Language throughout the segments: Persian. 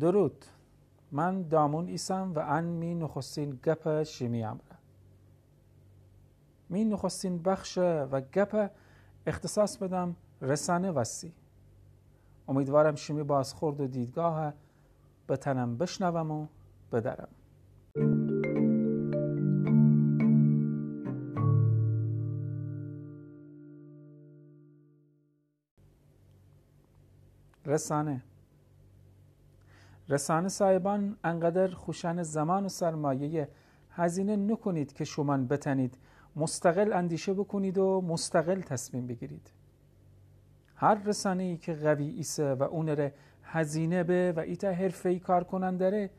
درود. من دامون ایسم و ان می نخستین گپ شیمی امره. می نخستین بخش و گپ اختصاص بدم رسانه وسی. امیدوارم شیمی بازخورد و دیدگاه به تنم بشنوم و بدرم. رسانه. رسانه صاحبان انقدر خوشن زمان و سرمایه هزینه نکنید که شما بتنید. مستقل اندیشه بکنید و مستقل تصمیم بگیرید. هر رسانه ای که قوی ایسه و اونره هزینه به و ایتا حرفه کار کنن داره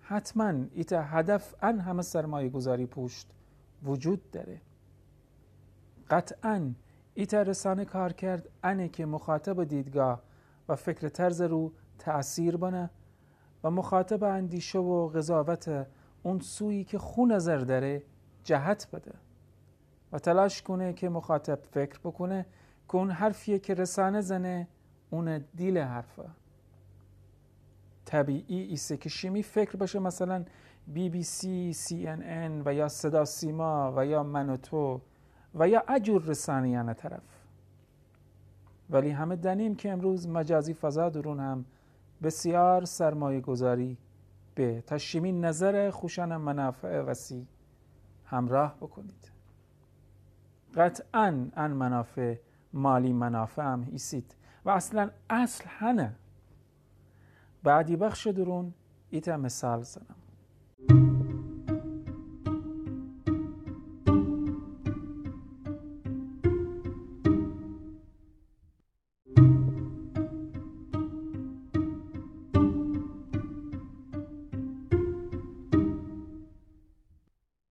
حتما ایتا هدف ان همه سرمایه گذاری پوشت وجود داره. قطعا ایتا رسانه کار کرد انه که مخاطب دیدگاه و فکر طرز رو تأثیر بنه. و مخاطب اندیشه و قضاوت اون سویی که خون نظر داره جهت بده. و تلاش کنه که مخاطب فکر بکنه که اون حرفیه که رسانه زنه اون دیل حرفه. طبیعی ایسه که شیمی فکر باشه مثلا بی بی سی، سی ان ان و یا صدا سیما و یا من و تو و یا اجور رسانیانه طرف. ولی همه دنیم که امروز مجازی فضا درون هم بسیار سرمایه گذاری به تا شیمی نظر خوشن منافع وسیع. همراه بکنید. قطعا ان منافع مالی منافع هم ایسید و اصلا اصل هنه. بعدی بخش درون ایتا مثال زنم.